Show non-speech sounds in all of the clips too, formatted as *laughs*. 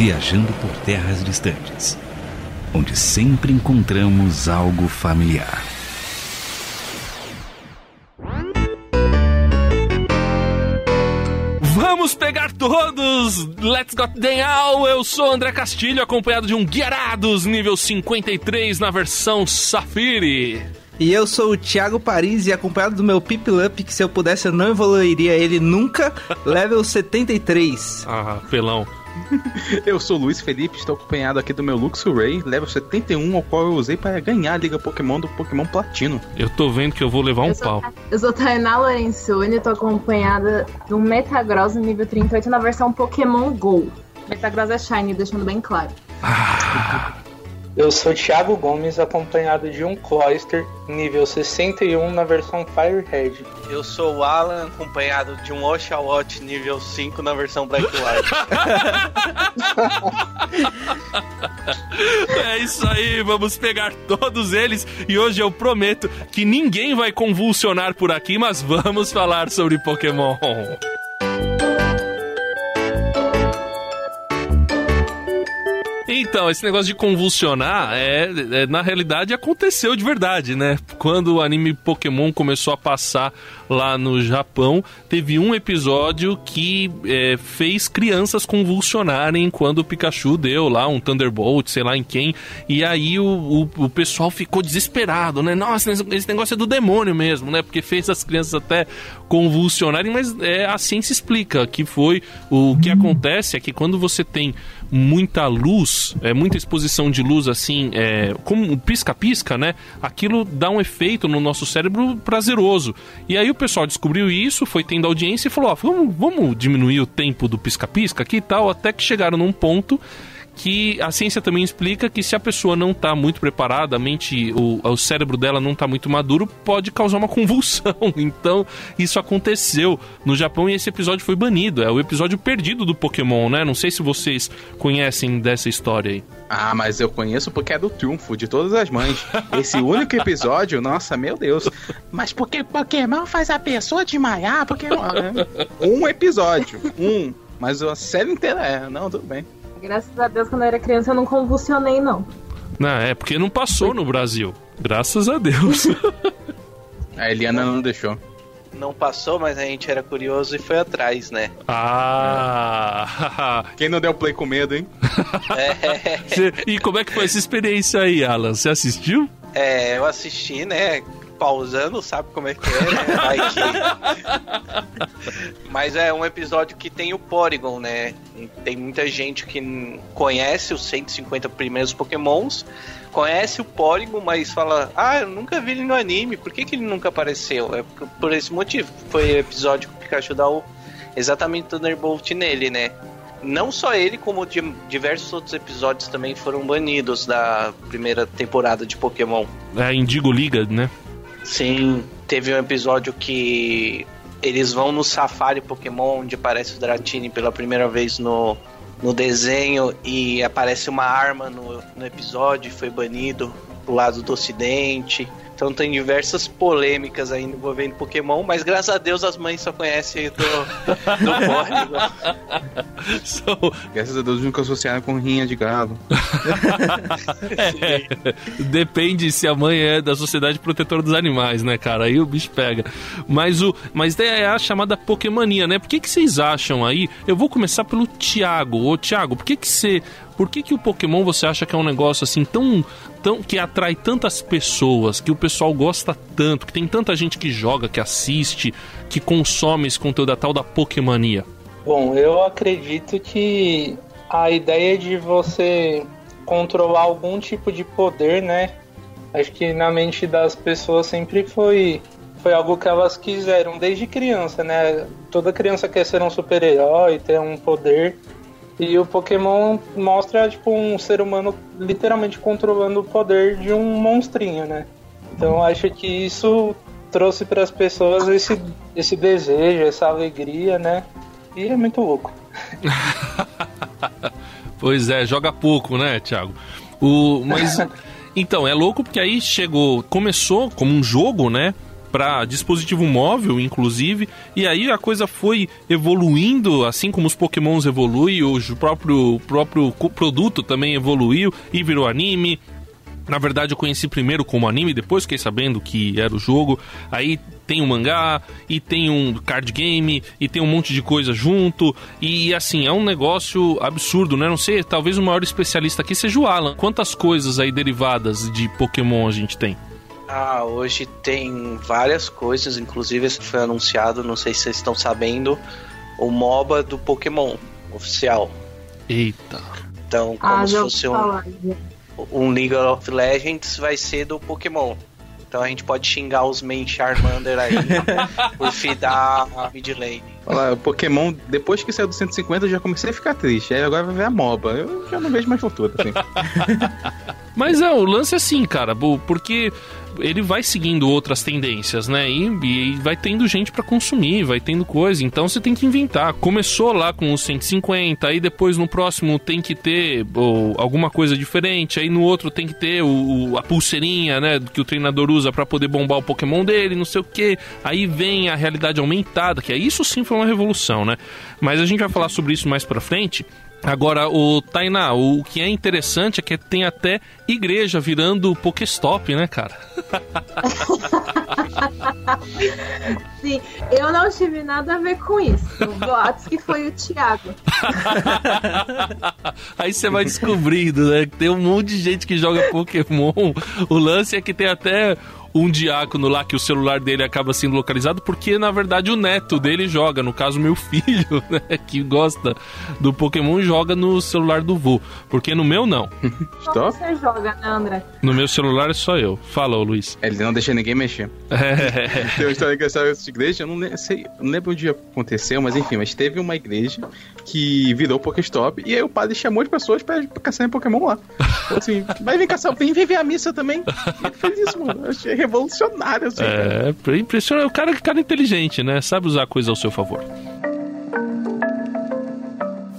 viajando por terras distantes, onde sempre encontramos algo familiar. Vamos pegar todos! Let's Got All! Eu sou André Castilho, acompanhado de um Guiarados nível 53 na versão Safiri. E eu sou o Thiago Paris e acompanhado do meu Pipilup, que se eu pudesse eu não evoluiria ele nunca, *laughs* level 73. Ah, pelão. Eu sou o Luiz Felipe, estou acompanhado aqui do meu Luxuray, level 71, o qual eu usei para ganhar a Liga Pokémon do Pokémon Platino. Eu tô vendo que eu vou levar um eu sou, pau. Eu sou Tainá Lorenzoni, tô acompanhada do Metagross nível 38 na versão Pokémon GO. Metagross é Shiny, deixando bem claro. Ah, Eu sou Thiago Gomes, acompanhado de um Cloyster nível 61 na versão Firehead. Eu sou o Alan, acompanhado de um Oshawott nível 5 na versão Black White. *laughs* é isso aí, vamos pegar todos eles e hoje eu prometo que ninguém vai convulsionar por aqui, mas vamos falar sobre Pokémon. Então, esse negócio de convulsionar é, é, na realidade aconteceu de verdade, né? Quando o anime Pokémon começou a passar lá no Japão, teve um episódio que é, fez crianças convulsionarem quando o Pikachu deu lá um Thunderbolt, sei lá em quem, e aí o, o, o pessoal ficou desesperado, né? Nossa, esse negócio é do demônio mesmo, né? Porque fez as crianças até convulsionarem, mas é, a ciência explica que foi o que acontece é que quando você tem muita luz, é, muita exposição de luz assim, é, como pisca-pisca, né? Aquilo dá um efeito no nosso cérebro prazeroso. E aí o pessoal descobriu isso, foi tendo audiência e falou: ó, vamos, vamos diminuir o tempo do pisca-pisca aqui e tal, até que chegaram num ponto que a ciência também explica que se a pessoa não está muito preparada, a mente, o, o cérebro dela não está muito maduro, pode causar uma *laughs* convulsão. Então, isso aconteceu no Japão e esse episódio foi banido. É o episódio perdido do Pokémon, né? Não sei se vocês conhecem dessa história aí. Ah, mas eu conheço porque é do triunfo de todas as mães. Esse único episódio, nossa, meu Deus. Mas porque Pokémon faz a pessoa desmaiar? Pokémon. Um episódio, um. Mas a série inteira é. Não, tudo bem. Graças a Deus, quando eu era criança, eu não convulsionei, não. Não, é porque não passou no Brasil. Graças a Deus. *laughs* A Eliana não deixou. Não passou, mas a gente era curioso e foi atrás, né? Ah! *laughs* Quem não deu play com medo, hein? É, e como é que foi essa experiência aí, Alan? Você assistiu? é, eu assisti, né? Pausando, sabe como é que é, né? *laughs* Vai que- Mas é um episódio que tem o Porygon, né? Tem muita gente que conhece os 150 primeiros Pokémons, conhece o Porygon, mas fala: Ah, eu nunca vi ele no anime, por que, que ele nunca apareceu? É por- esse motivo. Foi o episódio que o Pikachu dá o, exatamente o Thunderbolt nele, né? Não só ele, como di- diversos outros episódios também foram banidos da primeira temporada de Pokémon. É a Indigo Liga, né? Sim, teve um episódio que eles vão no safari Pokémon, onde aparece o Dratini pela primeira vez no, no desenho e aparece uma arma no, no episódio e foi banido pro lado do ocidente. Então tem diversas polêmicas aí envolvendo Pokémon, mas graças a Deus as mães só conhecem do, do *laughs* Porygon. São- Graças a Deus nunca associaram com rinha de galo. *laughs* É, depende se a mãe é da Sociedade Protetora dos Animais, né, cara? Aí o bicho pega. Mas o, mas é a chamada Pokémania, né? Por que, que vocês acham aí? Eu vou começar pelo Thiago. Ô, Thiago, por que que você, por que que o Pokémon você acha que é um negócio assim tão, tão que atrai tantas pessoas, que o pessoal gosta tanto, que tem tanta gente que joga, que assiste, que consome esse conteúdo a tal da Pokémania? Bom, eu acredito que a ideia de você controlar algum tipo de poder, né? Acho que na mente das pessoas sempre foi foi algo que elas quiseram desde criança, né? Toda criança quer ser um super-herói, ter um poder. E o Pokémon mostra tipo um ser humano literalmente controlando o poder de um monstrinho, né? Então acho que isso trouxe para as pessoas esse esse desejo, essa alegria, né? E é muito louco. *laughs* Pois é, joga pouco, né, Thiago? O, mas *laughs* então, é louco porque aí chegou, começou como um jogo, né? Para dispositivo móvel, inclusive, e aí a coisa foi evoluindo, assim como os Pokémons evoluem, o próprio, próprio produto também evoluiu e virou anime. Na verdade, eu conheci primeiro como anime, depois fiquei sabendo que era o jogo. Aí tem um mangá, e tem um card game, e tem um monte de coisa junto. E assim, é um negócio absurdo, né? Não sei, talvez o maior especialista aqui seja o Alan. Quantas coisas aí derivadas de Pokémon a gente tem? Ah, hoje tem várias coisas, inclusive esse foi anunciado, não sei se vocês estão sabendo, o MOBA do Pokémon oficial. Eita. Então, como ah, se fosse um, um League of Legends, vai ser do Pokémon. Então a gente pode xingar os main Charmander aí *laughs* por fidar a mid lane. Olha, Pokémon, depois que saiu do 150, eu já comecei a ficar triste. Aí agora vai ver a MOBA. Eu já não vejo mais futuro, assim. *laughs* Mas é, o lance é assim, cara, porque ele vai seguindo outras tendências, né? E, e vai tendo gente para consumir, vai tendo coisa. Então você tem que inventar. Começou lá com os 150, aí depois no próximo tem que ter ou, alguma coisa diferente, aí no outro tem que ter o, a pulseirinha, né? Que o treinador usa para poder bombar o Pokémon dele, não sei o que. Aí vem a realidade aumentada, que é isso sim foi uma revolução, né? Mas a gente vai falar sobre isso mais pra frente. Agora, o Tainá, o que é interessante é que tem até igreja virando Pokéstop, né, cara? *laughs* Sim, eu não tive nada a ver com isso. Boatos que foi o Thiago. *laughs* Aí você vai descobrindo, né? Que tem um monte de gente que joga Pokémon. O lance é que tem até um diácono lá que o celular dele acaba sendo localizado porque na verdade o neto dele joga, no caso meu *laughs* filho, né, que gosta do Pokémon joga no celular do vô, porque no meu não. *laughs* Como você joga, né, André? No meu celular é só eu. Fala, ô Luiz. Ele não deixa ninguém mexer. É. Tem uma história engraçada dessa igreja, eu não, sei, não lembro onde aconteceu, mas enfim, mas teve uma igreja que virou Pokéstop e aí o padre chamou de pessoas pra, pra caçar em Pokémon lá. Então, assim, vai vir caçar, vem ver a missa também. E ele fez isso, mano. Eu achei revolucionário, assim. É, cara. impressionante. O cara, cara inteligente, né? Sabe usar a coisa ao seu favor.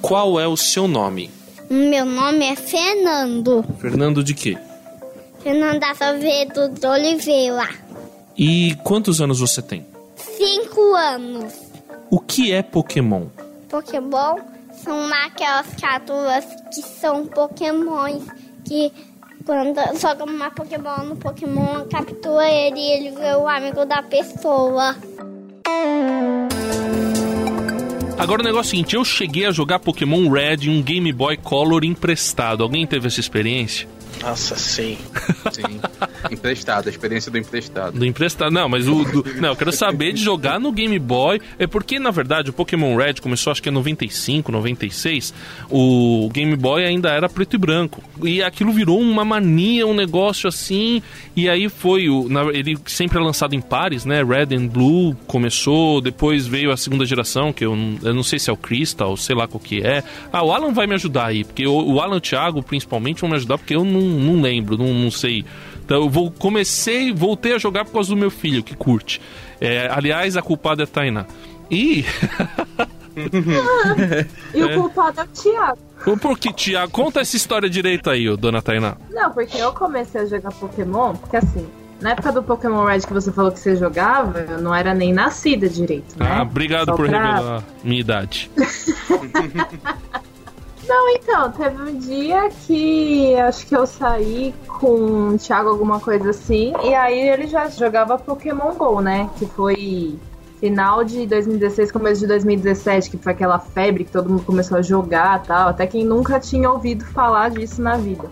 Qual é o seu nome? Meu nome é Fernando. Fernando de quê? Fernando Azevedo de Oliveira. E quantos anos você tem? Cinco anos. O que é Pokémon? Pokémon são aquelas criaturas que são Pokémons que quando joga uma Pokémon no Pokémon, captura ele e ele vê o amigo da pessoa. Agora o negócio é o seguinte, eu cheguei a jogar Pokémon Red em um Game Boy Color emprestado. Alguém teve essa experiência? Nossa, sim. Sim. emprestado, a experiência do emprestado. Do emprestado, não, mas o. Do, não, eu quero saber de jogar no Game Boy. É porque, na verdade, o Pokémon Red começou acho que em 95, 96. O Game Boy ainda era preto e branco. E aquilo virou uma mania, um negócio assim. E aí foi. O, na, ele sempre é lançado em pares, né? Red and Blue começou, depois veio a segunda geração, que eu, eu não sei se é o Crystal, sei lá qual que é. Ah, o Alan vai me ajudar aí, porque o, o Alan e o Thiago, principalmente, vão me ajudar, porque eu não não lembro, não, não sei. Então eu vou, comecei, voltei a jogar por causa do meu filho, que curte. É, aliás, a culpada é a Tainá. E. *laughs* e o é. culpado é o Thiago. Por que, Thiago? Conta essa história direito aí, dona Tainá. Não, porque eu comecei a jogar Pokémon, porque assim, na época do Pokémon Red que você falou que você jogava, eu não era nem nascida direito, né? Ah, obrigado Só por pra... revelar minha idade. *laughs* Não, então, teve um dia que acho que eu saí com o Thiago, alguma coisa assim, e aí ele já jogava Pokémon GO, né? Que foi final de 2016, começo de 2017, que foi aquela febre que todo mundo começou a jogar tal, até quem nunca tinha ouvido falar disso na vida.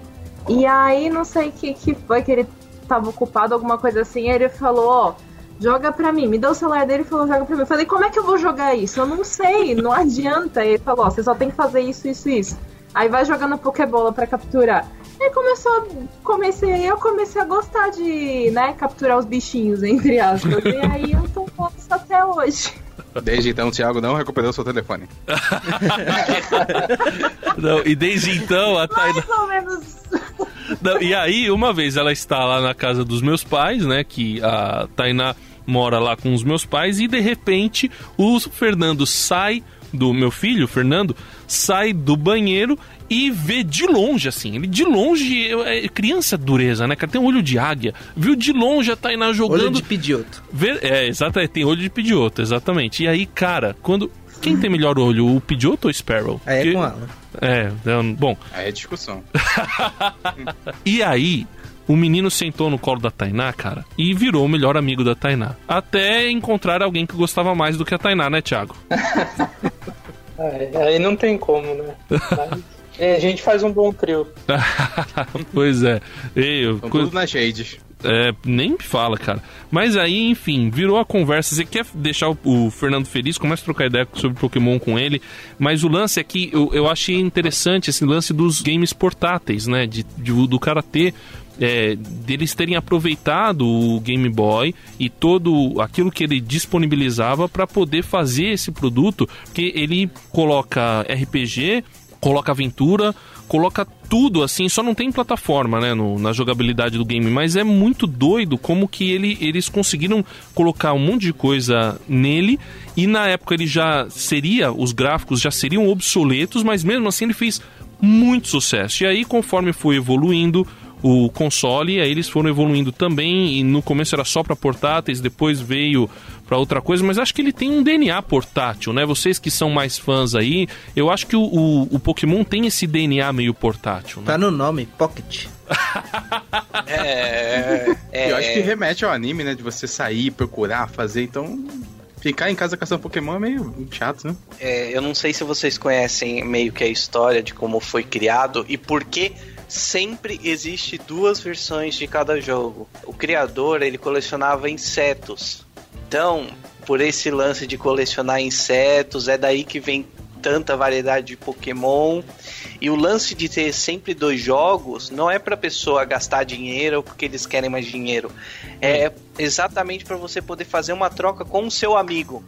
E aí, não sei o que, que foi, que ele tava ocupado, alguma coisa assim, e ele falou, ó joga pra mim. Me deu o celular dele e falou, joga pra mim. Eu falei, como é que eu vou jogar isso? Eu não sei, não adianta. Ele falou, ó, você só tem que fazer isso, isso, isso. Aí vai jogando Pokébola pra capturar. E começou, comecei, eu comecei a gostar de, né, capturar os bichinhos, entre aspas. e aí eu tô com isso até hoje. Desde então, o Thiago não recuperou seu telefone. *laughs* não, e desde então, a Tainá... Mais ou menos... Não, e aí, uma vez ela está lá na casa dos meus pais, né, que a Tainá mora lá com os meus pais e de repente o Fernando sai do meu filho, Fernando, sai do banheiro e vê de longe, assim. Ele de longe, é, criança dureza, né, cara? Tem um olho de águia. Viu de longe a Tainá jogando. Olho de pedioto. Vê, é, exatamente, tem olho de pedioto, exatamente. E aí, cara, quando. Quem tem melhor olho, o pedioto ou o Sparrow? Aí é Porque- com ela. É, é, bom. Aí é discussão. *laughs* E aí, o menino sentou no colo da Tainá, cara, e virou o melhor amigo da Tainá. Até encontrar alguém que gostava mais do que a Tainá, né, Thiago? *laughs* É, aí não tem como, né? Mas, *laughs* é, a gente faz um bom trio. *laughs* pois é. Ei, eu- tudo nas redes. É, nem me fala, cara. Mas aí, enfim, virou a conversa. Você quer deixar o, o Fernando feliz? Começa a trocar ideia sobre Pokémon com ele. Mas o lance aqui, eu, eu achei interessante esse lance dos games portáteis, né? De, de- do Karatê. É, deles terem aproveitado o Game Boy e todo aquilo que ele disponibilizava para poder fazer esse produto, porque ele coloca RPG, coloca aventura, coloca tudo assim, só não tem plataforma, né, no- na jogabilidade do game, mas é muito doido como que ele, eles conseguiram colocar um monte de coisa nele e na época ele já seria, os gráficos já seriam obsoletos, mas mesmo assim ele fez muito sucesso. E aí, conforme foi evoluindo o console, aí eles foram evoluindo também, e no começo era só para portáteis, depois veio para outra coisa, mas acho que ele tem um DNA portátil, né? Vocês que são mais fãs aí, eu acho que o, o, o Pokémon tem esse DNA meio portátil, né? Tá no nome, Pocket. *laughs* É, é, Eu acho que remete ao anime, né? De você sair, procurar, fazer. Então, ficar em casa caçando Pokémon é meio chato, né? é, eu não sei se vocês conhecem meio que a história de como foi criado e por que sempre existe duas versões de cada jogo. O criador, ele colecionava insetos. Então, por esse lance de colecionar insetos, é daí que vem tanta variedade de Pokémon. E o lance de ter sempre dois jogos não é para pessoa gastar dinheiro porque eles querem mais dinheiro. É exatamente para você poder fazer uma troca com o seu amigo.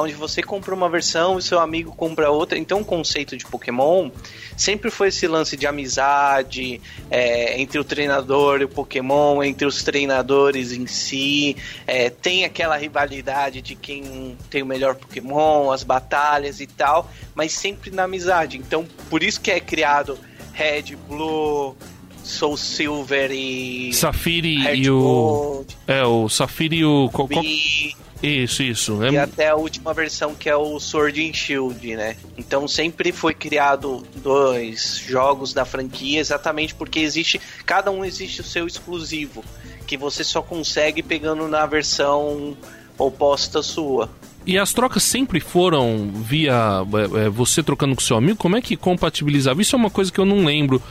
Onde você compra uma versão e seu amigo compra outra. Então, o conceito de Pokémon sempre foi esse lance de amizade é, entre o treinador e o Pokémon, entre os treinadores em si. É, tem aquela rivalidade de quem tem o melhor Pokémon, as batalhas e tal, mas sempre na amizade. Então, por isso que é criado Red, Blue, Soul Silver e. Safiri Red e o. Gold, É, o Safiri e o. Ruby, Isso, isso. e É, até a última versão que é o Sword and Shield, né? Então sempre foi criado dois jogos da franquia exatamente porque existe cada um existe o seu exclusivo que você só consegue pegando na versão oposta sua. E as trocas sempre foram via é, é, você trocando com seu amigo? Como é que compatibilizava? Isso é uma coisa que eu não lembro.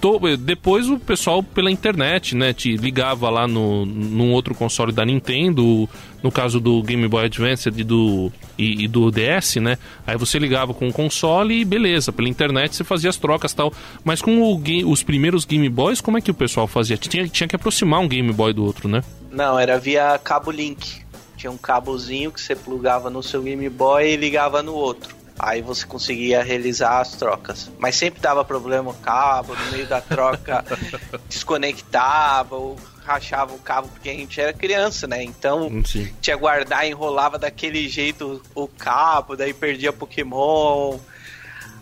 To- depois o pessoal pela internet, né, te ligava lá no, num outro console da Nintendo, no caso do Game Boy Advance e do, e, e do DS, né? Aí você ligava com o console e beleza, pela internet você fazia as trocas tal. Mas com o os primeiros Game Boys, como é que o pessoal fazia? Tinha, tinha que aproximar um Game Boy do outro, né? Não, era via cabo link. Tinha um cabozinho que você plugava no seu Game Boy e ligava no outro. Aí você conseguia realizar as trocas. Mas sempre dava problema o cabo, no meio da troca *laughs* desconectava ou rachava o cabo, porque a gente era criança, né? Então Sim. tinha guardar, enrolava daquele jeito o cabo, daí perdia Pokémon.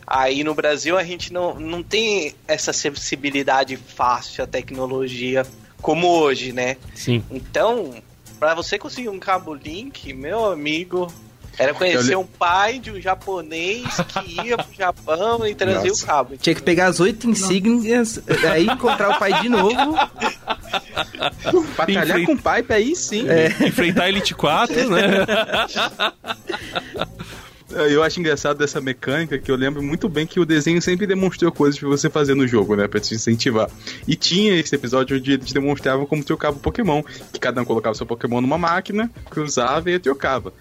Aí no Brasil a gente não, não tem essa acessibilidade fácil à tecnologia como hoje, né? Sim. Então, pra você conseguir um cabo link, meu amigo, era conhecer um pai de um japonês que ia pro Japão e trazia Nossa. o cabo. Tinha que pegar as oito insígnias, aí encontrar o pai de novo. *laughs* Batalhar com pipe aí sim. Enfrentar Elite 4, né? *laughs* Eu acho engraçado dessa mecânica que eu lembro muito bem que o desenho sempre demonstrou coisas pra você fazer no jogo, né? Pra te incentivar. E tinha esse episódio onde eles demonstravam como trocava o Pokémon. Que cada um colocava seu Pokémon numa máquina, cruzava e trocava.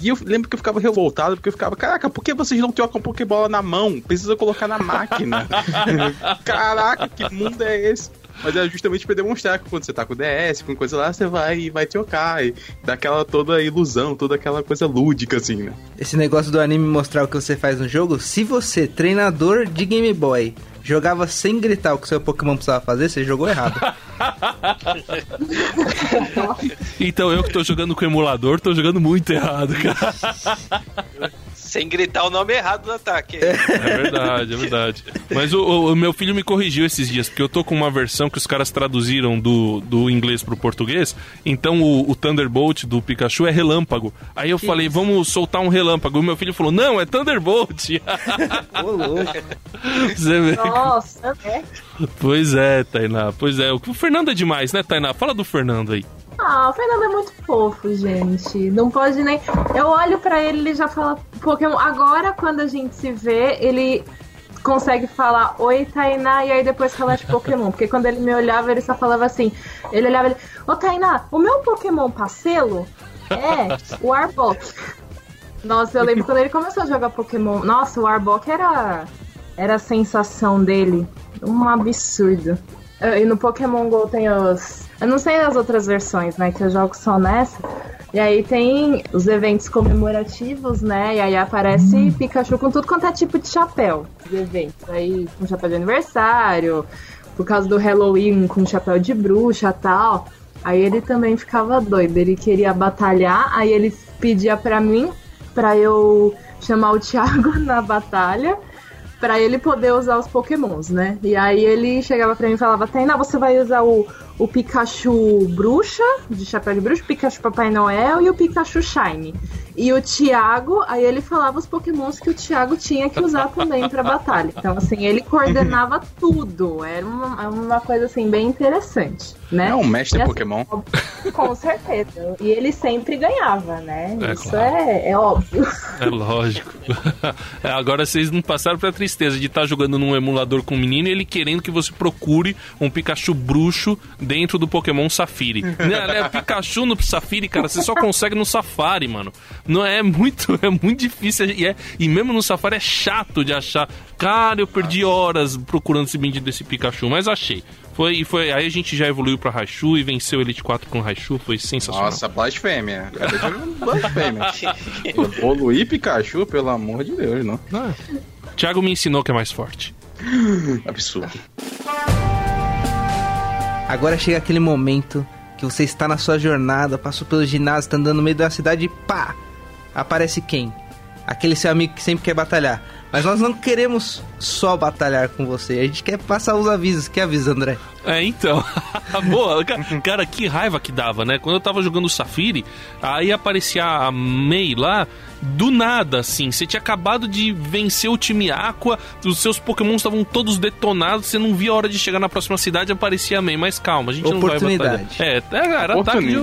E eu lembro que eu ficava revoltado, porque eu ficava, caraca, por que vocês não trocam Pokébola na mão? Precisa colocar na máquina. *laughs* caraca, que mundo é esse? Mas é justamente pra demonstrar que quando você tá com o DS, com coisa lá, você vai e vai trocar. E dá aquela toda ilusão, toda aquela coisa lúdica, assim, né? Esse negócio do anime mostrar o que você faz no jogo, se você, treinador de Game Boy, jogava sem gritar o que seu Pokémon precisava fazer, você jogou errado. *laughs* Então eu que tô jogando com emulador, tô jogando muito errado, cara. *laughs* Sem gritar o nome errado do ataque. É verdade, é verdade. Mas o, o- meu filho me corrigiu esses dias, porque eu tô com uma versão que os caras traduziram do, do inglês pro português. Então o, o Thunderbolt do Pikachu é relâmpago. Aí eu falei, vamos soltar um relâmpago. O meu filho falou, não, é Thunderbolt. Ô, louco. *laughs* Você vê. Nossa, né? Pois é, Tainá. Pois é. O Fernando é demais, né, Tainá? Fala do Fernando aí. Ah, o Fernando é muito fofo, gente. Não pode nem. Eu olho pra ele, ele já fala Pokémon. Agora, quando a gente se vê, ele consegue falar Oi, Tainá, e aí depois falar de Pokémon. Porque quando ele me olhava, ele só falava assim. Ele olhava ele. Ô, Tainá, o meu Pokémon Pacelo é o Arbok. *laughs* Nossa, eu lembro quando ele começou a jogar Pokémon. Nossa, o Arbok era. Era a sensação dele. Um absurdo. Eh, E no Pokémon GO tem os. Eu não sei as outras versões, né? Que eu jogo só nessa. E aí tem os eventos comemorativos, né? E aí aparece Pikachu com tudo quanto é tipo de chapéu de evento. Aí com chapéu de aniversário, por causa do Halloween com chapéu de bruxa e tal. Aí ele também ficava doido, ele queria batalhar, aí ele pedia pra mim pra eu chamar o Thiago *laughs* na batalha pra ele poder usar os pokémons, né? E aí ele chegava pra mim e falava, Tainá, você vai usar o, o Pikachu bruxa, de chapéu de bruxa, o Pikachu Papai Noel e o Pikachu Shine. E o Thiago, aí ele falava os pokémons que o Thiago tinha que usar também pra batalha. Então, assim, ele coordenava tudo. Era uma, uma coisa, assim, bem interessante, né? É um mestre E assim, Pokémon. *laughs* Com certeza. E ele sempre ganhava, né? É, Isso claro. é, é óbvio. É lógico. *laughs* É, agora vocês não passaram pra tristeza de estar jogando num emulador com um menino e ele querendo que você procure um Pikachu bruxo dentro do Pokémon Safiri. *laughs* né, né, Pikachu no Safiri, cara, você só consegue no Safari, mano. Não é muito, *laughs* é muito difícil e, é, e mesmo no Safari é chato de achar. Cara, eu perdi horas procurando esse bendito desse Pikachu, mas achei. Foi, foi, aí a gente já evoluiu pra Raichu e venceu o Elite 4 com Raichu, foi sensacional. Nossa, blasfêmia. Cara, blasfêmia. *laughs* Evoluir Pikachu, pelo amor de Deus, não. Ah, Thiago me ensinou que é mais forte. Absurdo. Agora chega aquele momento que você está na sua jornada, passou pelo ginásio, está andando no meio da cidade e pá! Aparece quem? Aquele seu amigo que sempre quer batalhar. Mas nós não queremos só batalhar com você, a gente quer passar os avisos. Que aviso, André? É, então. *laughs* Boa, ca- cara, que raiva que dava, né? Quando eu tava jogando o Safiri, aí aparecia a Mei lá, do nada, assim. Você tinha acabado de vencer o time Aqua, os seus Pokémon estavam todos detonados, você não via a hora de chegar na próxima cidade aparecia a Mei. Mas calma, a gente não vai Oportunidade. batalhar. É, é, era ataque de,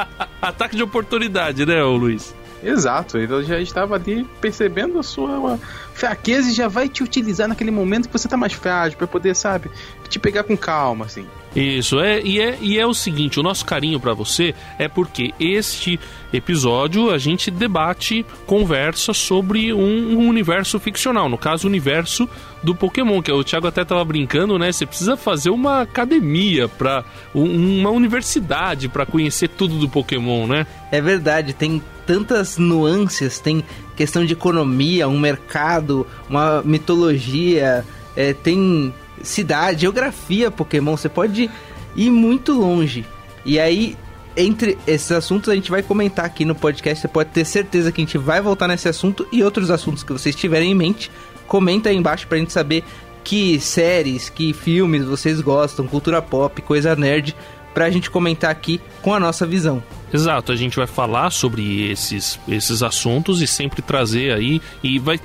*laughs* ataque de oportunidade, né, Luiz? Exato, ele já estava ali percebendo a sua fraqueza e já vai te utilizar naquele momento que você tá mais frágil, pra poder, sabe, te pegar com calma, assim. Isso, é e, é e é o seguinte, o nosso carinho pra você é porque este episódio a gente debate, conversa sobre um, um universo ficcional, no caso o universo do Pokémon, que o Thiago até tava brincando, né? Você precisa fazer uma academia para uma universidade pra conhecer tudo do Pokémon, né? É verdade, tem tantas nuances, tem questão de economia, um mercado, uma mitologia, é, tem cidade, geografia Pokémon, você pode ir muito longe. E aí, entre esses assuntos, a gente vai comentar aqui no podcast, você pode ter certeza que a gente vai voltar nesse assunto e outros assuntos que vocês tiverem em mente, comenta aí embaixo pra gente saber que séries, que filmes vocês gostam, cultura pop, coisa nerd, pra gente comentar aqui com a nossa visão. Exato, a gente vai falar sobre esses, esses assuntos e sempre trazer aí. E vai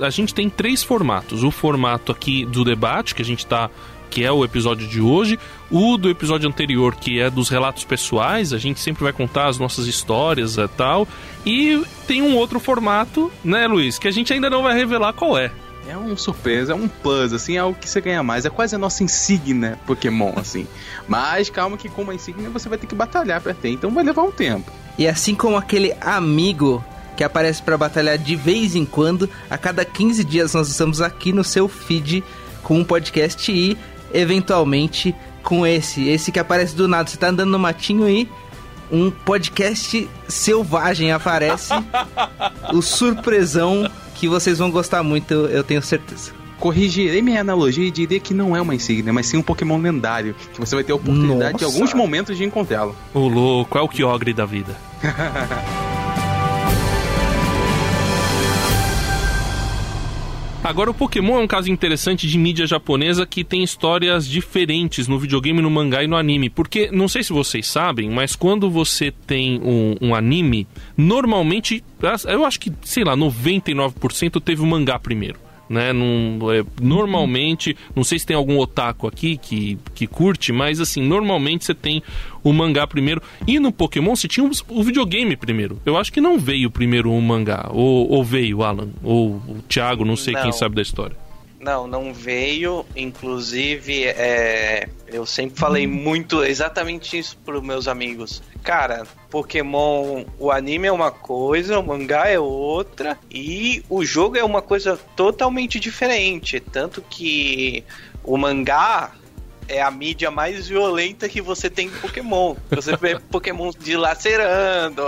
a gente tem três formatos: o formato aqui do debate, que a gente tá. Que é o episódio de hoje, o do episódio anterior, que é dos relatos pessoais, a gente sempre vai contar as nossas histórias e tal. E tem um outro formato, né, Luiz, que a gente ainda não vai revelar qual é. É um surpresa, é um plus, assim, é algo que você ganha mais. É quase a nossa insígnia Pokémon, assim. Mas calma que com uma insígnia você vai ter que batalhar pra ter, então vai levar um tempo. E assim como aquele amigo que aparece para batalhar de vez em quando, a cada 15 dias nós estamos aqui no seu feed com um podcast e eventualmente com esse, esse que aparece do nada. Você tá andando no matinho e um podcast selvagem aparece, *laughs* o surpresão que vocês vão gostar muito, eu, tenho certeza. Corrigirei minha analogia e diria que não é uma insígnia, mas sim um Pokémon lendário, que você vai ter a oportunidade de Nossa. alguns momentos de encontrá-lo. O louco, é o Kyogre da vida. *laughs* Agora, o Pokémon é um caso interessante de mídia japonesa que tem histórias diferentes no videogame, no mangá e no anime. Porque, não sei se vocês sabem, mas quando você tem um, um anime, normalmente, eu acho que, sei lá, 99% teve o mangá primeiro né? Num, é, normalmente, não sei se tem algum otaku aqui que, que curte, mas assim, normalmente você tem o mangá primeiro. E no Pokémon você tinha o videogame primeiro. Eu acho que não veio primeiro o mangá. Ou, ou veio, Alan. Ou o Thiago, não sei não. quem sabe da história. Não, não veio. Inclusive, é, eu sempre falei muito exatamente isso para meus amigos. Cara, Pokémon, o anime é uma coisa, o mangá é outra e o jogo é uma coisa totalmente diferente. Tanto que o mangá é a mídia mais violenta que você tem em Pokémon. Você vê *laughs* Pokémon dilacerando,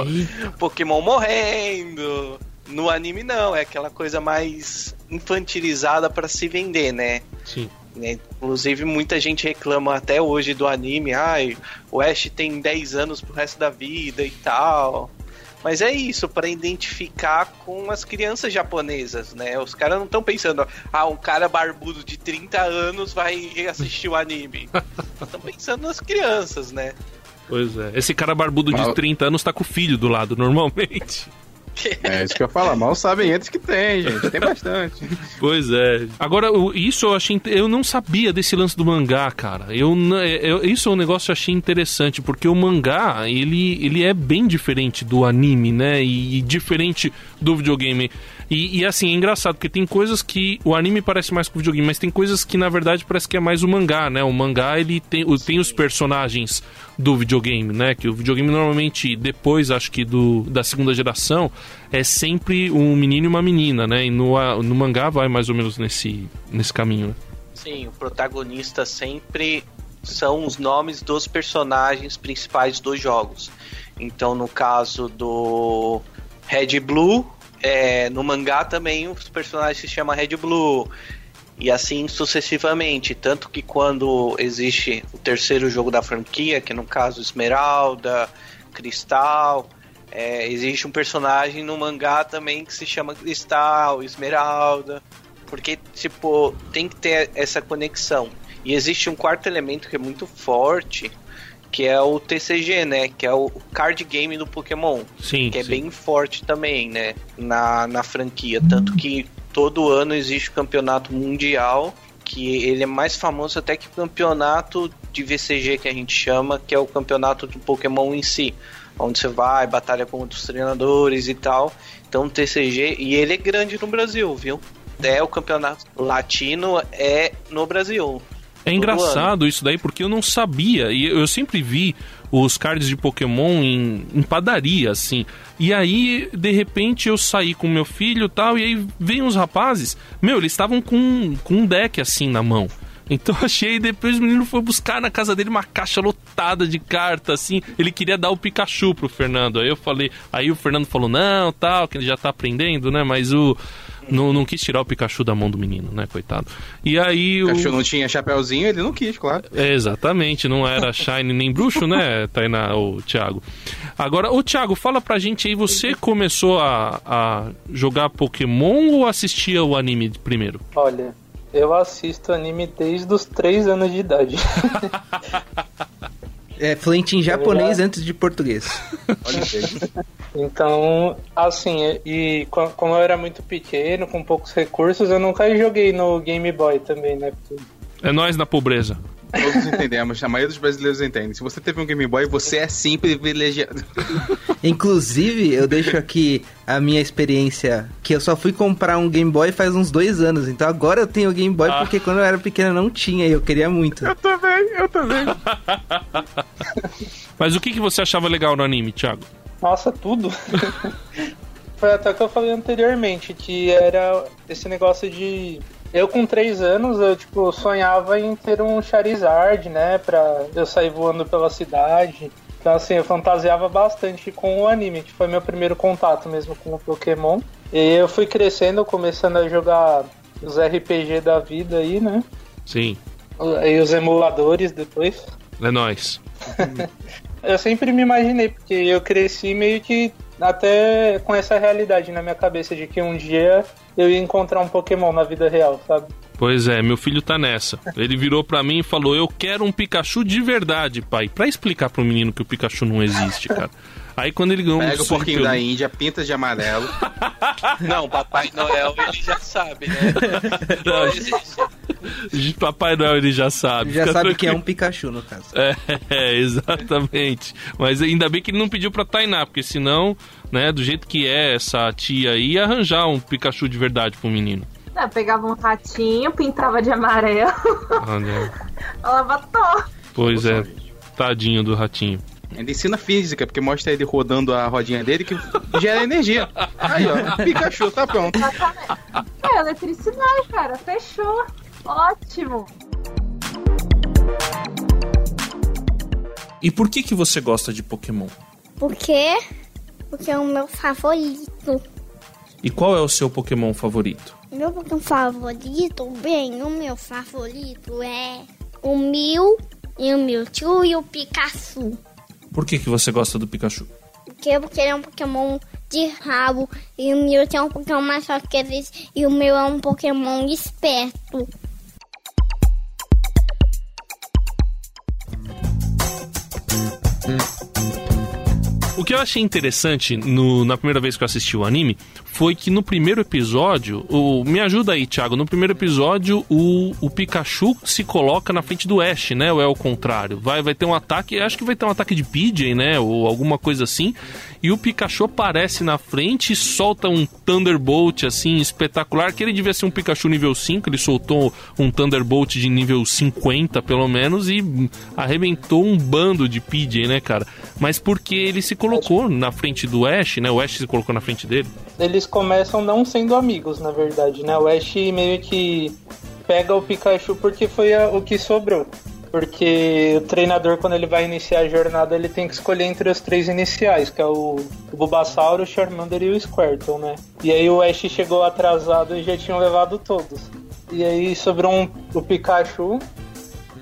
Pokémon morrendo. No anime não, é aquela coisa mais infantilizada para se vender, né? Sim. Né? Inclusive, muita gente reclama até hoje do anime. Ai, o Ash tem 10 anos pro resto da vida e tal. Mas é isso, para identificar com as crianças japonesas, né? Os caras não estão pensando, ah, um cara barbudo de 30 anos vai assistir o anime. *laughs* Estão pensando nas crianças, né? Pois é. Esse cara barbudo de 30 anos tá com o filho do lado, normalmente. É isso que eu falo, mal sabem eles que tem, gente. Tem bastante. Pois é. Agora, isso eu achei. Eu não sabia desse lance do mangá, cara. Eu, eu, isso é um negócio que eu achei interessante, porque o mangá, ele, ele é bem diferente do anime, né? E diferente do videogame. E, e, assim, é engraçado, porque tem coisas que o anime parece mais com o videogame, mas tem coisas que na verdade parece que é mais o mangá, né? O mangá ele tem, tem os personagens do videogame, né? Que o videogame normalmente, depois, acho que do, da segunda geração, é sempre um menino e uma menina, né? E no, no mangá vai mais ou menos nesse, nesse caminho, né? Sim, o protagonista sempre são os nomes dos personagens principais dos jogos. Então, no caso do Red Blue, é, no mangá também os personagens se chamam Red Blue. E assim sucessivamente. Tanto que quando existe o terceiro jogo da franquia, que no caso Esmeralda, Cristal, é, existe um personagem no mangá também que se chama Cristal, Esmeralda. Porque, tipo, tem que ter essa conexão. E existe um quarto elemento que é muito forte, que é o TCG, né? Que é o card game do Pokémon. Sim. Que é sim. bem forte também, né? Na, na franquia. Tanto que todo ano existe o campeonato mundial, que ele é mais famoso até que o campeonato de VCG que a gente chama, que é o campeonato do Pokémon em si. Onde você vai, batalha com outros treinadores e tal. Então, TCG, e ele é grande no Brasil, viu? É o campeonato latino, é no Brasil. É engraçado isso daí, porque eu não sabia. E eu sempre vi os cards de Pokémon em, em padaria, assim. E aí, de repente, eu saí com meu filho tal, e aí vem os rapazes. Meu, eles estavam com, com um deck assim na mão. Então *laughs* achei, depois o menino foi buscar na casa dele uma caixa lotada de cartas, assim. Ele queria dar o Pikachu pro Fernando. Aí eu falei, aí o Fernando falou, não, tal, que ele já tá aprendendo, né? Mas o não, não quis tirar o Pikachu da mão do menino, né, coitado. E aí o. Pikachu não tinha chapéuzinho, ele não quis, claro. É, exatamente, não era *laughs* Shine nem bruxo, né, Tainá, o Thiago. Agora, o Thiago, fala pra gente aí, você começou a, a jogar Pokémon ou assistia o anime primeiro? Olha, eu assisto anime desde os 3 anos de idade. *laughs* é, fluente em japonês antes de português. *laughs* então, assim, e como eu era muito pequeno, com poucos recursos, eu nunca joguei no Game Boy também, né? É nós na pobreza. Todos entendemos, a maioria dos brasileiros entende. Se você teve um Game Boy, você é sim privilegiado. *laughs* Inclusive, eu deixo aqui a minha experiência, que eu só fui comprar um Game Boy faz uns dois anos. Então agora eu tenho o Game Boy ah. porque quando eu era pequeno não tinha e eu queria muito. Eu também, eu também. *laughs* Mas o que, que você achava legal no anime, Thiago? Nossa, tudo. *laughs* Foi até o que eu falei anteriormente, que era esse negócio de eu com três anos, eu tipo, sonhava em ter um Charizard, né? Pra eu sair voando pela cidade. Então assim, eu fantasiava bastante com o anime, que foi meu primeiro contato mesmo com o Pokémon. E eu fui crescendo, começando a jogar os RPG da vida aí, né? Sim. E os emuladores depois. É nóis. *laughs* eu sempre me imaginei, porque eu cresci meio que até com essa realidade na minha cabeça de que um dia eu ia encontrar um Pokémon na vida real, sabe? Pois é, meu filho tá nessa. Ele virou pra mim e falou: Eu quero um Pikachu de verdade, pai. Pra explicar pro menino que o Pikachu não existe, cara. Aí quando ele ganhou Pega um o porquinho Super- da Índia, pinta de amarelo. *laughs* Não, Papai Noel ele já sabe, né? *laughs* Não *laughs* Papai Noel ele já sabe. Já fica sabe que é tranquilo. um Pikachu, no caso. É, é, exatamente. Mas ainda bem que ele não pediu pra Tainá, porque senão, né, do jeito que é essa tia aí, ia arranjar um Pikachu de verdade pro menino. Não, pegava um ratinho, pintava de amarelo, Olha, falava tô. pois é, tadinho do ratinho. Ainda ensina física, porque mostra ele rodando a rodinha dele que gera energia. Aí, ó, Pikachu, tá pronto. É, eletricidade, cara, fechou. Ótimo. E por que que você gosta de Pokémon? Por quê? Porque é o meu favorito. E qual é o seu Pokémon favorito? Meu Pokémon favorito, bem, o meu favorito é o Mew e o Mewtwo e o Pikachu. Por que que você gosta do Pikachu? Por quê? Porque ele é um Pokémon de rabo e o Mewtwo é um Pokémon mais forte que eles e o meu é um Pokémon esperto. O que eu achei interessante no- na primeira vez que eu assisti o anime foi que no primeiro episódio, o, me ajuda aí, Thiago, no primeiro episódio o, o Pikachu se coloca na frente do Ash, né? Ou é o contrário? Vai, vai ter um ataque, acho que vai ter um ataque de PJ, né? Ou alguma coisa assim. E o Pikachu aparece na frente e solta um Thunderbolt assim espetacular, que ele devia ser um Pikachu nível 5, ele soltou um Thunderbolt de nível 50 pelo menos e arrebentou um bando de PJ, né, cara? Mas porque ele se colocou na frente do Ash, né? O Ash se colocou na frente dele. Eles começam não sendo amigos, na verdade, né? O Ash meio que pega o Pikachu porque foi a- o que sobrou. Porque o treinador, quando ele vai iniciar a jornada, ele tem que escolher entre os três iniciais, que é o, o Bulbasaur, o Charmander e o Squirtle, né? E aí o Ash chegou atrasado e já tinham levado todos. E aí sobrou um, o Pikachu,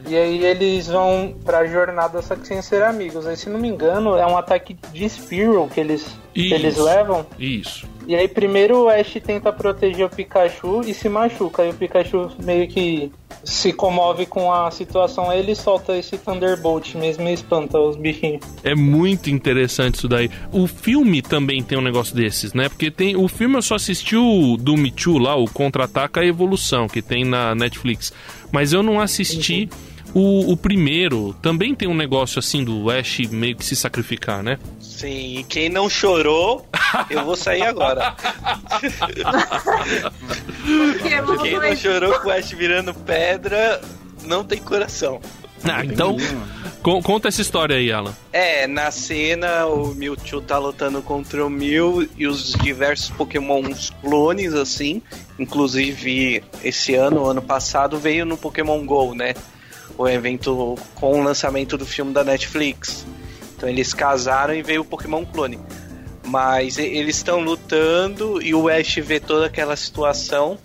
e aí eles vão pra jornada só que sem ser amigos. Aí, se não me engano, é um ataque de Spearow que eles, que Isso. eles levam. Isso. E aí primeiro o Ash tenta proteger o Pikachu e se machuca. Aí o Pikachu meio que se comove com a situação, aí ele solta esse Thunderbolt mesmo e espanta os bichinhos. É muito interessante isso daí. O filme também tem um negócio desses, né? Porque tem o filme eu só assisti o do Mewtwo lá, o Contra-Ataca a Evolução, que tem na Netflix. Mas eu não assisti o, o primeiro. Também tem um negócio assim do Ash meio que se sacrificar, né? Sim, e quem não chorou, eu vou sair agora. Quem não chorou com o Ash virando pedra, não tem coração. Ah, então con- conta essa história aí, Alan. É, na cena o Mewtwo tá lutando contra o Mew e os diversos pokémons clones, assim. Inclusive, esse ano, ano passado, veio no Pokémon GO, né? O evento com o lançamento do filme da Netflix. Então eles casaram e veio o Pokémon clone. Mas eles estão lutando e o Ash vê toda aquela situação.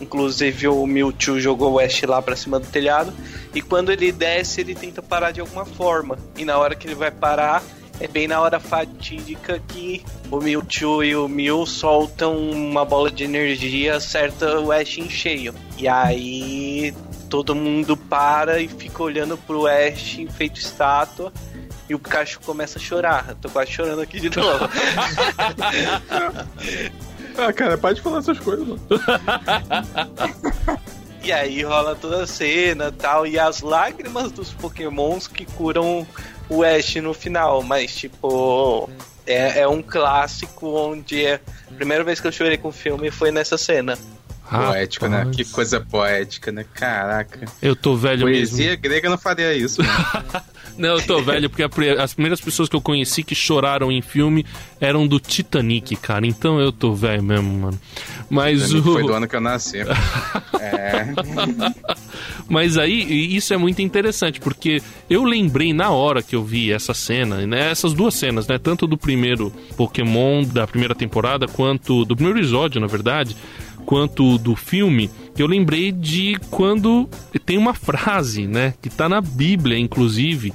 Inclusive o Mewtwo jogou o Ash lá pra cima do telhado. E quando ele desce, ele tenta parar de alguma forma. E na hora que ele vai parar, é bem na hora fatídica que o Mewtwo e o Mew soltam uma bola de energia, acerta o Ash em cheio. E aí todo mundo para e fica olhando pro Ash feito estátua. E o Pikachu começa a chorar. Eu tô quase chorando aqui de *laughs* novo. Ah, cara, pode falar essas coisas, mano. E aí rola toda a cena e tal, e as lágrimas dos pokémons que curam o Ash no final, mas tipo. É, é um clássico onde é. A primeira vez que eu chorei com o filme foi nessa cena. Poético, né? Que coisa poética, né? Caraca. Eu tô velho Poesia mesmo. grega não faria isso, mano. *laughs* Não, eu tô velho porque as primeiras pessoas que eu conheci que choraram em filme eram do Titanic, cara. Então eu tô velho mesmo, mano. Mas o. Foi do ano que eu nasci. *laughs* É. Mas aí, isso é muito interessante, porque eu lembrei na hora que eu vi essa cena, né? Essas duas cenas, né? Tanto do primeiro Pokémon da primeira temporada, quanto do primeiro episódio, na verdade, quanto do filme, eu lembrei de quando tem uma frase, né? Que tá na Bíblia, inclusive,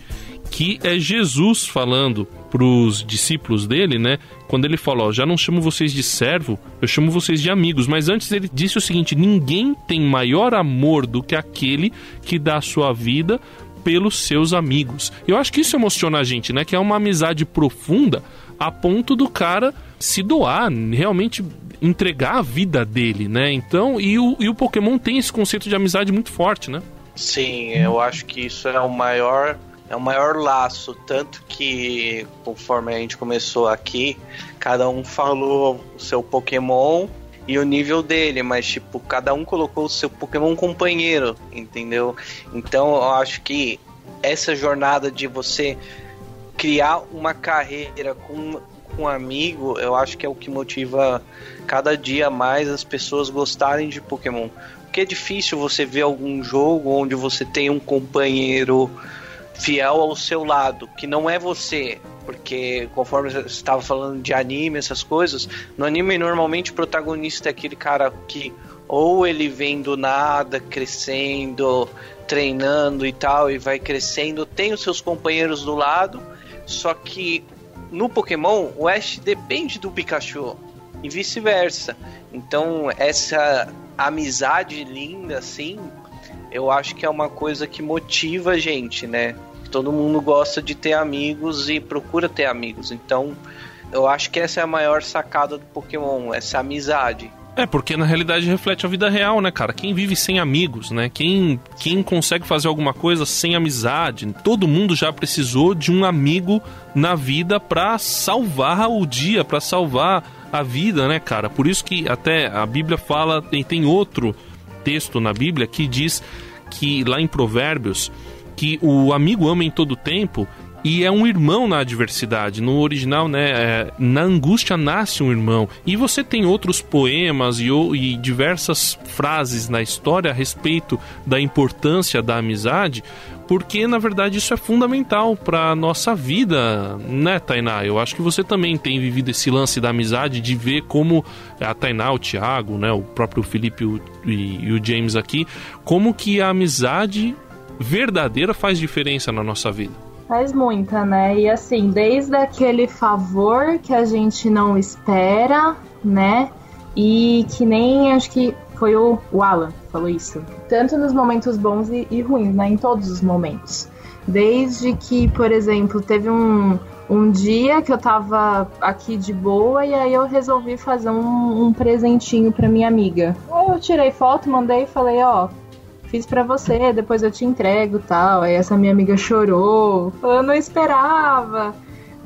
que é Jesus falando para os discípulos dele, né? Quando ele fala, ó, já não chamo vocês de servo, eu chamo vocês de amigos. Mas antes ele disse o seguinte: ninguém tem maior amor do que aquele que dá a sua vida pelos seus amigos. Eu acho que isso emociona a gente, né? Que é uma amizade profunda a ponto do cara se doar, realmente entregar a vida dele, né? Então, e o, e o Pokémon tem esse conceito de amizade muito forte, né? Sim, eu acho que isso é o maior é o maior laço, tanto que conforme a gente começou aqui, cada um falou o seu Pokémon e o nível dele, mas tipo, cada um colocou o seu Pokémon companheiro, entendeu? Então eu acho que essa jornada de você criar uma carreira com, com um amigo, eu acho que é o que motiva cada dia mais as pessoas gostarem de Pokémon. Porque é difícil você ver algum jogo onde você tem um companheiro fiel ao seu lado, que não é você. Porque conforme você estava falando de anime, essas coisas, no anime normalmente o protagonista é aquele cara que ou ele vem do nada, crescendo, treinando e tal, e vai crescendo, tem os seus companheiros do lado, só que no Pokémon o Ash depende do Pikachu e vice-versa. Então essa amizade linda assim, eu acho que é uma coisa que motiva a gente, né? Todo mundo gosta de ter amigos e procura ter amigos. Então, eu acho que essa é a maior sacada do Pokémon, essa amizade. É, porque na realidade reflete a vida real, né, cara? Quem vive sem amigos, né? Quem, quem consegue fazer alguma coisa sem amizade? Todo mundo já precisou de um amigo na vida para salvar o dia, para salvar a vida, né, cara? Por isso que até a Bíblia fala, tem, tem outro texto na Bíblia que diz que lá em Provérbios que o amigo ama em todo tempo e é um irmão na adversidade. No original, né, é, na angústia nasce um irmão. E você tem outros poemas e, e, diversas frases na história a respeito da importância da amizade, porque na verdade isso é fundamental para nossa vida, né, Tainá? Eu acho que você também tem vivido esse lance da amizade, de ver como a Tainá, o Thiago, né, o próprio Felipe e, e o James aqui, como que a amizade verdadeira faz diferença na nossa vida. Faz muita, né? E assim, desde aquele favor que a gente não espera, né? E que nem acho que foi o, o Alan que falou isso. Tanto nos momentos bons e, e ruins, né? Em todos os momentos. Desde que, por exemplo, teve um, um dia que eu tava aqui de boa e aí eu resolvi fazer um, um presentinho para minha amiga. Aí eu tirei foto, mandei e falei, ó, fiz para você, depois eu te entrego tal. Aí essa minha amiga chorou, eu não esperava,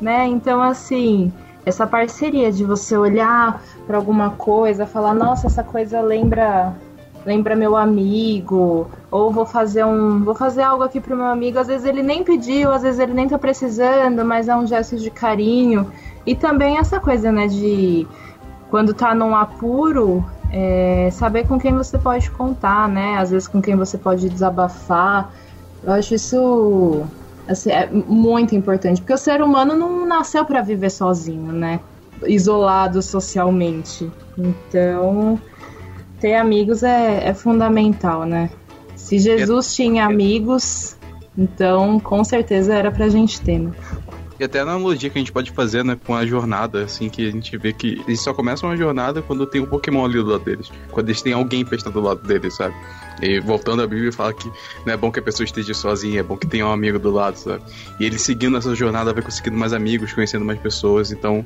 né? Então, assim, essa parceria de você olhar para alguma coisa, falar, nossa, essa coisa lembra lembra meu amigo, ou vou fazer um, vou fazer algo aqui pro meu amigo, às vezes ele nem pediu, às vezes ele nem tá precisando, mas é um gesto de carinho. E também essa coisa, né, de quando tá num apuro, é, saber com quem você pode contar, né? Às vezes com quem você pode desabafar. Eu acho isso assim, é muito importante, porque o ser humano não nasceu para viver sozinho, né? Isolado socialmente. Então, ter amigos é, é fundamental, né? Se Jesus tinha amigos, então com certeza era pra gente ter, né? E até a analogia que a gente pode fazer, né, com a jornada, assim, que a gente vê que eles só começam uma jornada quando tem um Pokémon ali do lado deles. Quando eles têm alguém pra estar do lado deles, sabe? E voltando à Bíblia, fala que não é bom que a pessoa esteja sozinha, é bom que tenha um amigo do lado, sabe? E ele seguindo essa jornada vai conseguindo mais amigos, conhecendo mais pessoas, então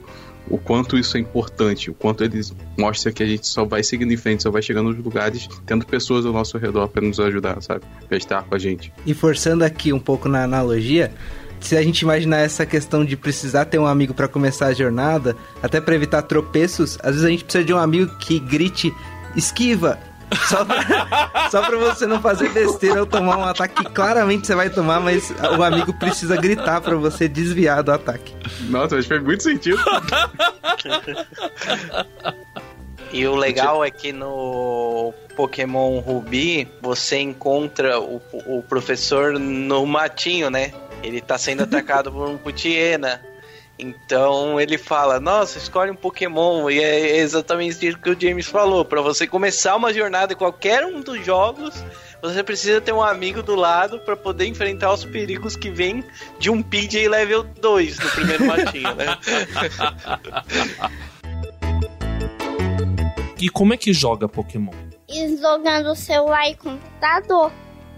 o quanto isso é importante, o quanto eles mostram que a gente só vai seguindo em frente, só vai chegando nos lugares, tendo pessoas ao nosso redor para nos ajudar, sabe? Pra estar com a gente. E forçando aqui um pouco na analogia, se a gente imaginar essa questão de precisar ter um amigo para começar a jornada, até para evitar tropeços, às vezes a gente precisa de um amigo que grite esquiva. Só pra, *laughs* só pra você não fazer besteira ou tomar um ataque que claramente você vai tomar, mas o amigo precisa gritar para você desviar do ataque. Nossa, mas faz muito sentido. E o legal é que no Pokémon Ruby você encontra o, o professor no matinho, né? Ele tá sendo atacado por um Putiena. Então ele fala: Nossa, escolhe um Pokémon. E é exatamente isso que o James falou. Para você começar uma jornada em qualquer um dos jogos, você precisa ter um amigo do lado para poder enfrentar os perigos que vêm de um PJ level 2 no primeiro *laughs* matinho, né? E como é que joga Pokémon? E jogando celular e computador.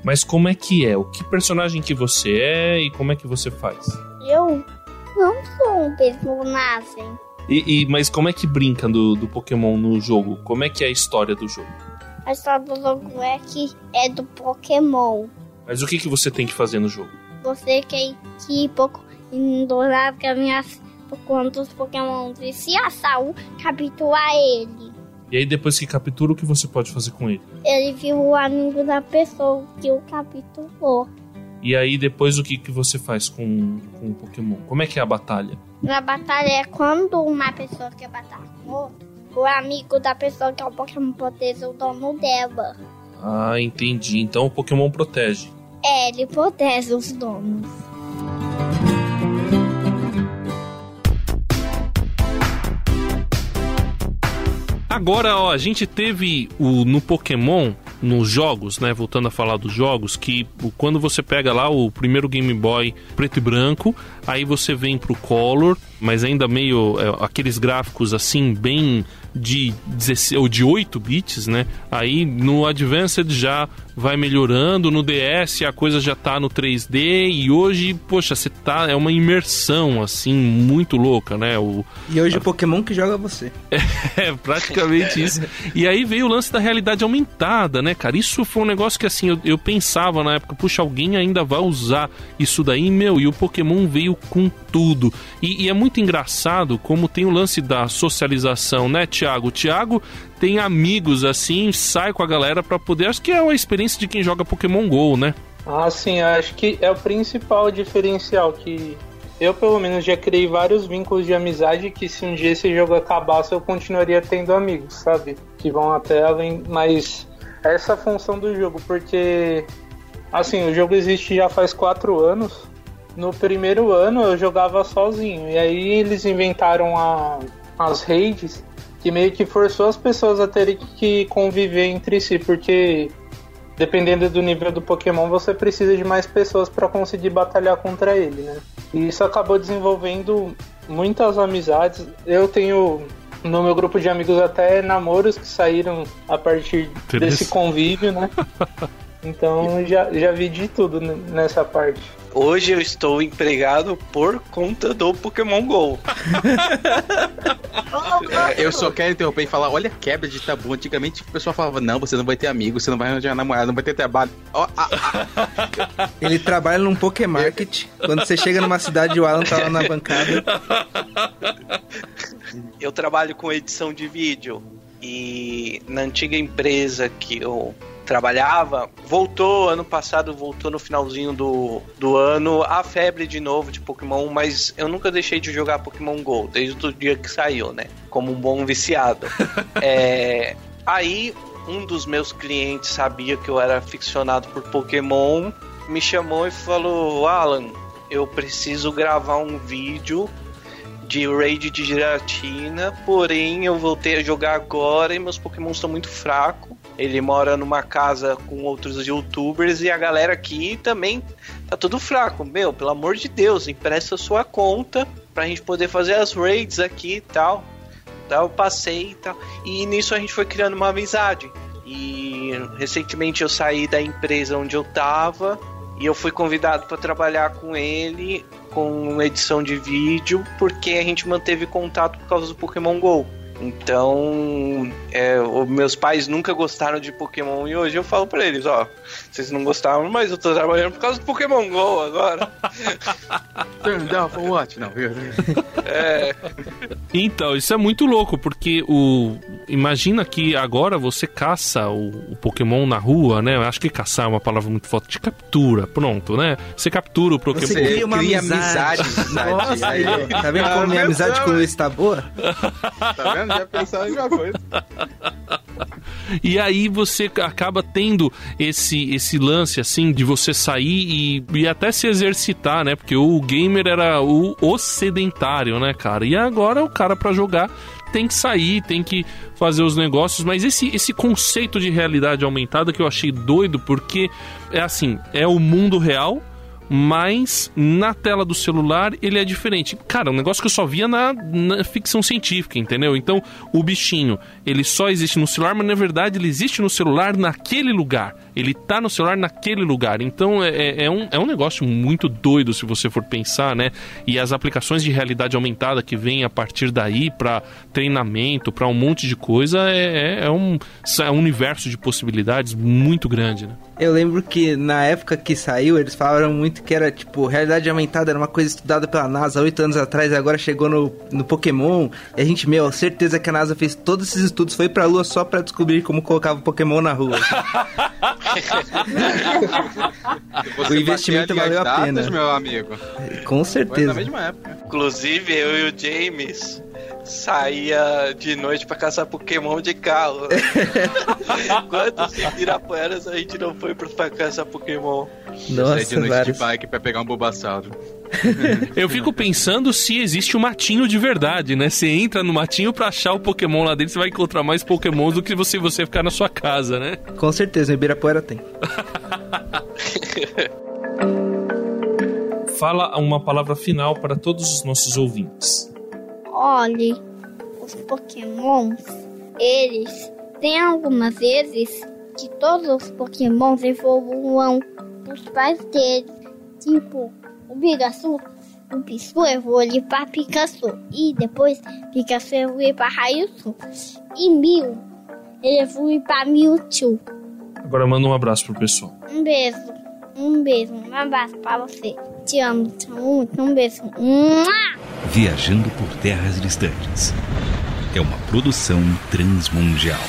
Mas como é que é? O que personagem que você é e como é que você faz? Eu não sou um personagem. E, e- mas como é que brinca do, do Pokémon no jogo? Como é que é a história do jogo? A história do jogo é que é do Pokémon. Mas o que, que você tem que fazer no jogo? Você quer que pouco ignorar que a minha quando os Pokémon e se a Saul capturar ele. E aí depois que captura, o que você pode fazer com ele? Ele viu o amigo da pessoa que o capturou. E aí depois o que, que você faz com, com o Pokémon? Como é que é a batalha? Na batalha é quando uma pessoa quer batalhar com outro, o amigo da pessoa que é o Pokémon protege o dono dela. Ah, entendi. Então o Pokémon protege. É, ele protege os donos. Agora, ó, a gente teve o no Pokémon, nos jogos, né? Voltando a falar dos jogos, que quando você pega lá o primeiro Game Boy preto e branco, aí você vem pro Color, mas ainda meio é, aqueles gráficos assim, bem de 16 ou de 8 bits, né? Aí no Advanced já vai melhorando, no DS a coisa já tá no 3D e hoje, poxa, você tá é uma imersão assim muito louca, né? O E hoje o Pokémon que joga você. *laughs* é, praticamente isso. E aí veio o lance da realidade aumentada, né, cara? Isso foi um negócio que, assim, eu, eu pensava na época, puxa, alguém ainda vai usar isso daí, meu, e o Pokémon veio com tudo. E, e é muito engraçado como tem o lance da socialização, né, Thiago? O Thiago tem amigos, assim, sai com a galera pra poder. Acho que é uma experiência de quem joga Pokémon GO, né? Ah, sim, acho que é o principal diferencial que eu, pelo menos, já criei vários vínculos de amizade que se um dia esse jogo acabasse, eu continuaria tendo amigos, sabe? Que vão até além, mas essa é função do jogo, porque, assim, o jogo existe já faz quatro anos. No primeiro ano eu jogava sozinho, e aí eles inventaram a, as raids, que meio que forçou as pessoas a terem que conviver entre si, porque dependendo do nível do Pokémon, você precisa de mais pessoas para conseguir batalhar contra ele, né? E isso acabou desenvolvendo muitas amizades. Eu tenho no meu grupo de amigos até namoros que saíram a partir desse convívio, né? *laughs* Então já, já vi de tudo nessa parte. Hoje eu estou empregado por conta do Pokémon GO. *laughs* É, Eu só quero interromper e falar, olha a quebra de tabu. Antigamente o pessoal falava, não, você não vai ter amigo, você não vai arranjar namorado, não vai ter trabalho. Ah, ah, *laughs* Ele trabalha num Pokémarket. Quando você chega numa cidade, o Alan tá lá na bancada. *laughs* Eu trabalho com edição de vídeo e na antiga empresa que eu trabalhava, voltou ano passado, voltou no finalzinho do, do ano a febre de novo de Pokémon, mas eu nunca deixei de jogar Pokémon GO desde o dia que saiu, né? Como um bom viciado. *laughs* É, aí um dos meus clientes sabia que eu era aficionado por Pokémon, me chamou e falou: Alan, eu preciso gravar um vídeo de raid de giratina, porém eu voltei a jogar agora e meus Pokémon estão muito fracos. Ele mora numa casa com outros youtubers e a galera aqui também tá tudo fraco. Meu, pelo amor de Deus, empresta sua conta pra gente poder fazer as raids aqui e tal. Daí eu passei e tal. E nisso a gente foi criando uma amizade. E recentemente eu saí da empresa onde eu tava e eu fui convidado para trabalhar com ele com edição de vídeo porque a gente manteve contato por causa do Pokémon Go. Então, é, meus pais nunca gostaram de Pokémon e hoje eu falo pra eles, ó, vocês não gostavam, mas eu tô trabalhando por causa do Pokémon Go agora. *laughs* turn down for what? Não, viu? É, Então, isso é muito louco, porque o. Imagina que agora você caça o, o Pokémon na rua, né? Eu acho que caçar é uma palavra muito forte. Te captura, pronto, né? Você captura o Pokémon. Você cria uma cria amizade. amizade, Nossa, aí, ó. Tá vendo Ah, como minha amizade com o Luiz tá boa? Tá vendo? Já pensou em alguma coisa. E aí você acaba tendo esse, esse lance, assim, de você sair e, e até se exercitar, né? Porque o gamer era o, o sedentário, né, cara? E agora o cara para jogar tem que sair, tem que fazer os negócios, mas esse, esse conceito de realidade aumentada que eu achei doido, porque é assim, é o mundo real, mas na tela do celular ele é diferente. Cara, um negócio que eu só via na, na, ficção científica, entendeu? Então, o bichinho, ele só existe no celular, mas na verdade ele existe no celular naquele lugar. Ele tá no celular naquele lugar. Então, é, é, é um, é um negócio muito doido se você for pensar, né? E as aplicações de realidade aumentada que vêm a partir daí para treinamento, para um monte de coisa, é, é, é, um, é um universo de possibilidades muito grande, né? Eu lembro que na época que saiu, eles falaram muito que era, tipo, realidade aumentada era uma coisa estudada pela NASA oito anos atrás, e agora chegou no, no Pokémon. E a gente, meu, certeza que a NASA fez todos esses estudos, foi pra Lua só pra descobrir como colocava o Pokémon na rua. *laughs* o investimento valeu a pena. meu amigo. Com certeza. Foi na mesma época. Inclusive, eu e o James saía de noite pra caçar Pokémon de carro. *laughs* Quantos Ibirapueras a gente não foi pra caçar Pokémon? Nossa, de noite vários. de bike pra pegar um Bulbasauro. *laughs* Eu fico pensando se existe um matinho de verdade, né? Você entra no matinho pra achar o Pokémon lá dentro, você vai encontrar mais Pokémons do que você, você ficar na sua casa, né? Com certeza, em Ibirapuera tem. *laughs* Fala uma palavra final para todos os nossos ouvintes. Olhe, os pokémons, eles têm algumas vezes que todos os pokémons evoluam dos pais deles. Tipo, o Bigasu, o Pisu evolui para Pikachu. E depois Pikachu evolui para Raichu. E Mil, ele evolui para Mewtwo. Agora manda um abraço pro pessoal. Um beijo. Um beijo, um abraço para você. Te amo, te amo muito. Um beijo. Viajando por terras distantes. É uma produção transmundial.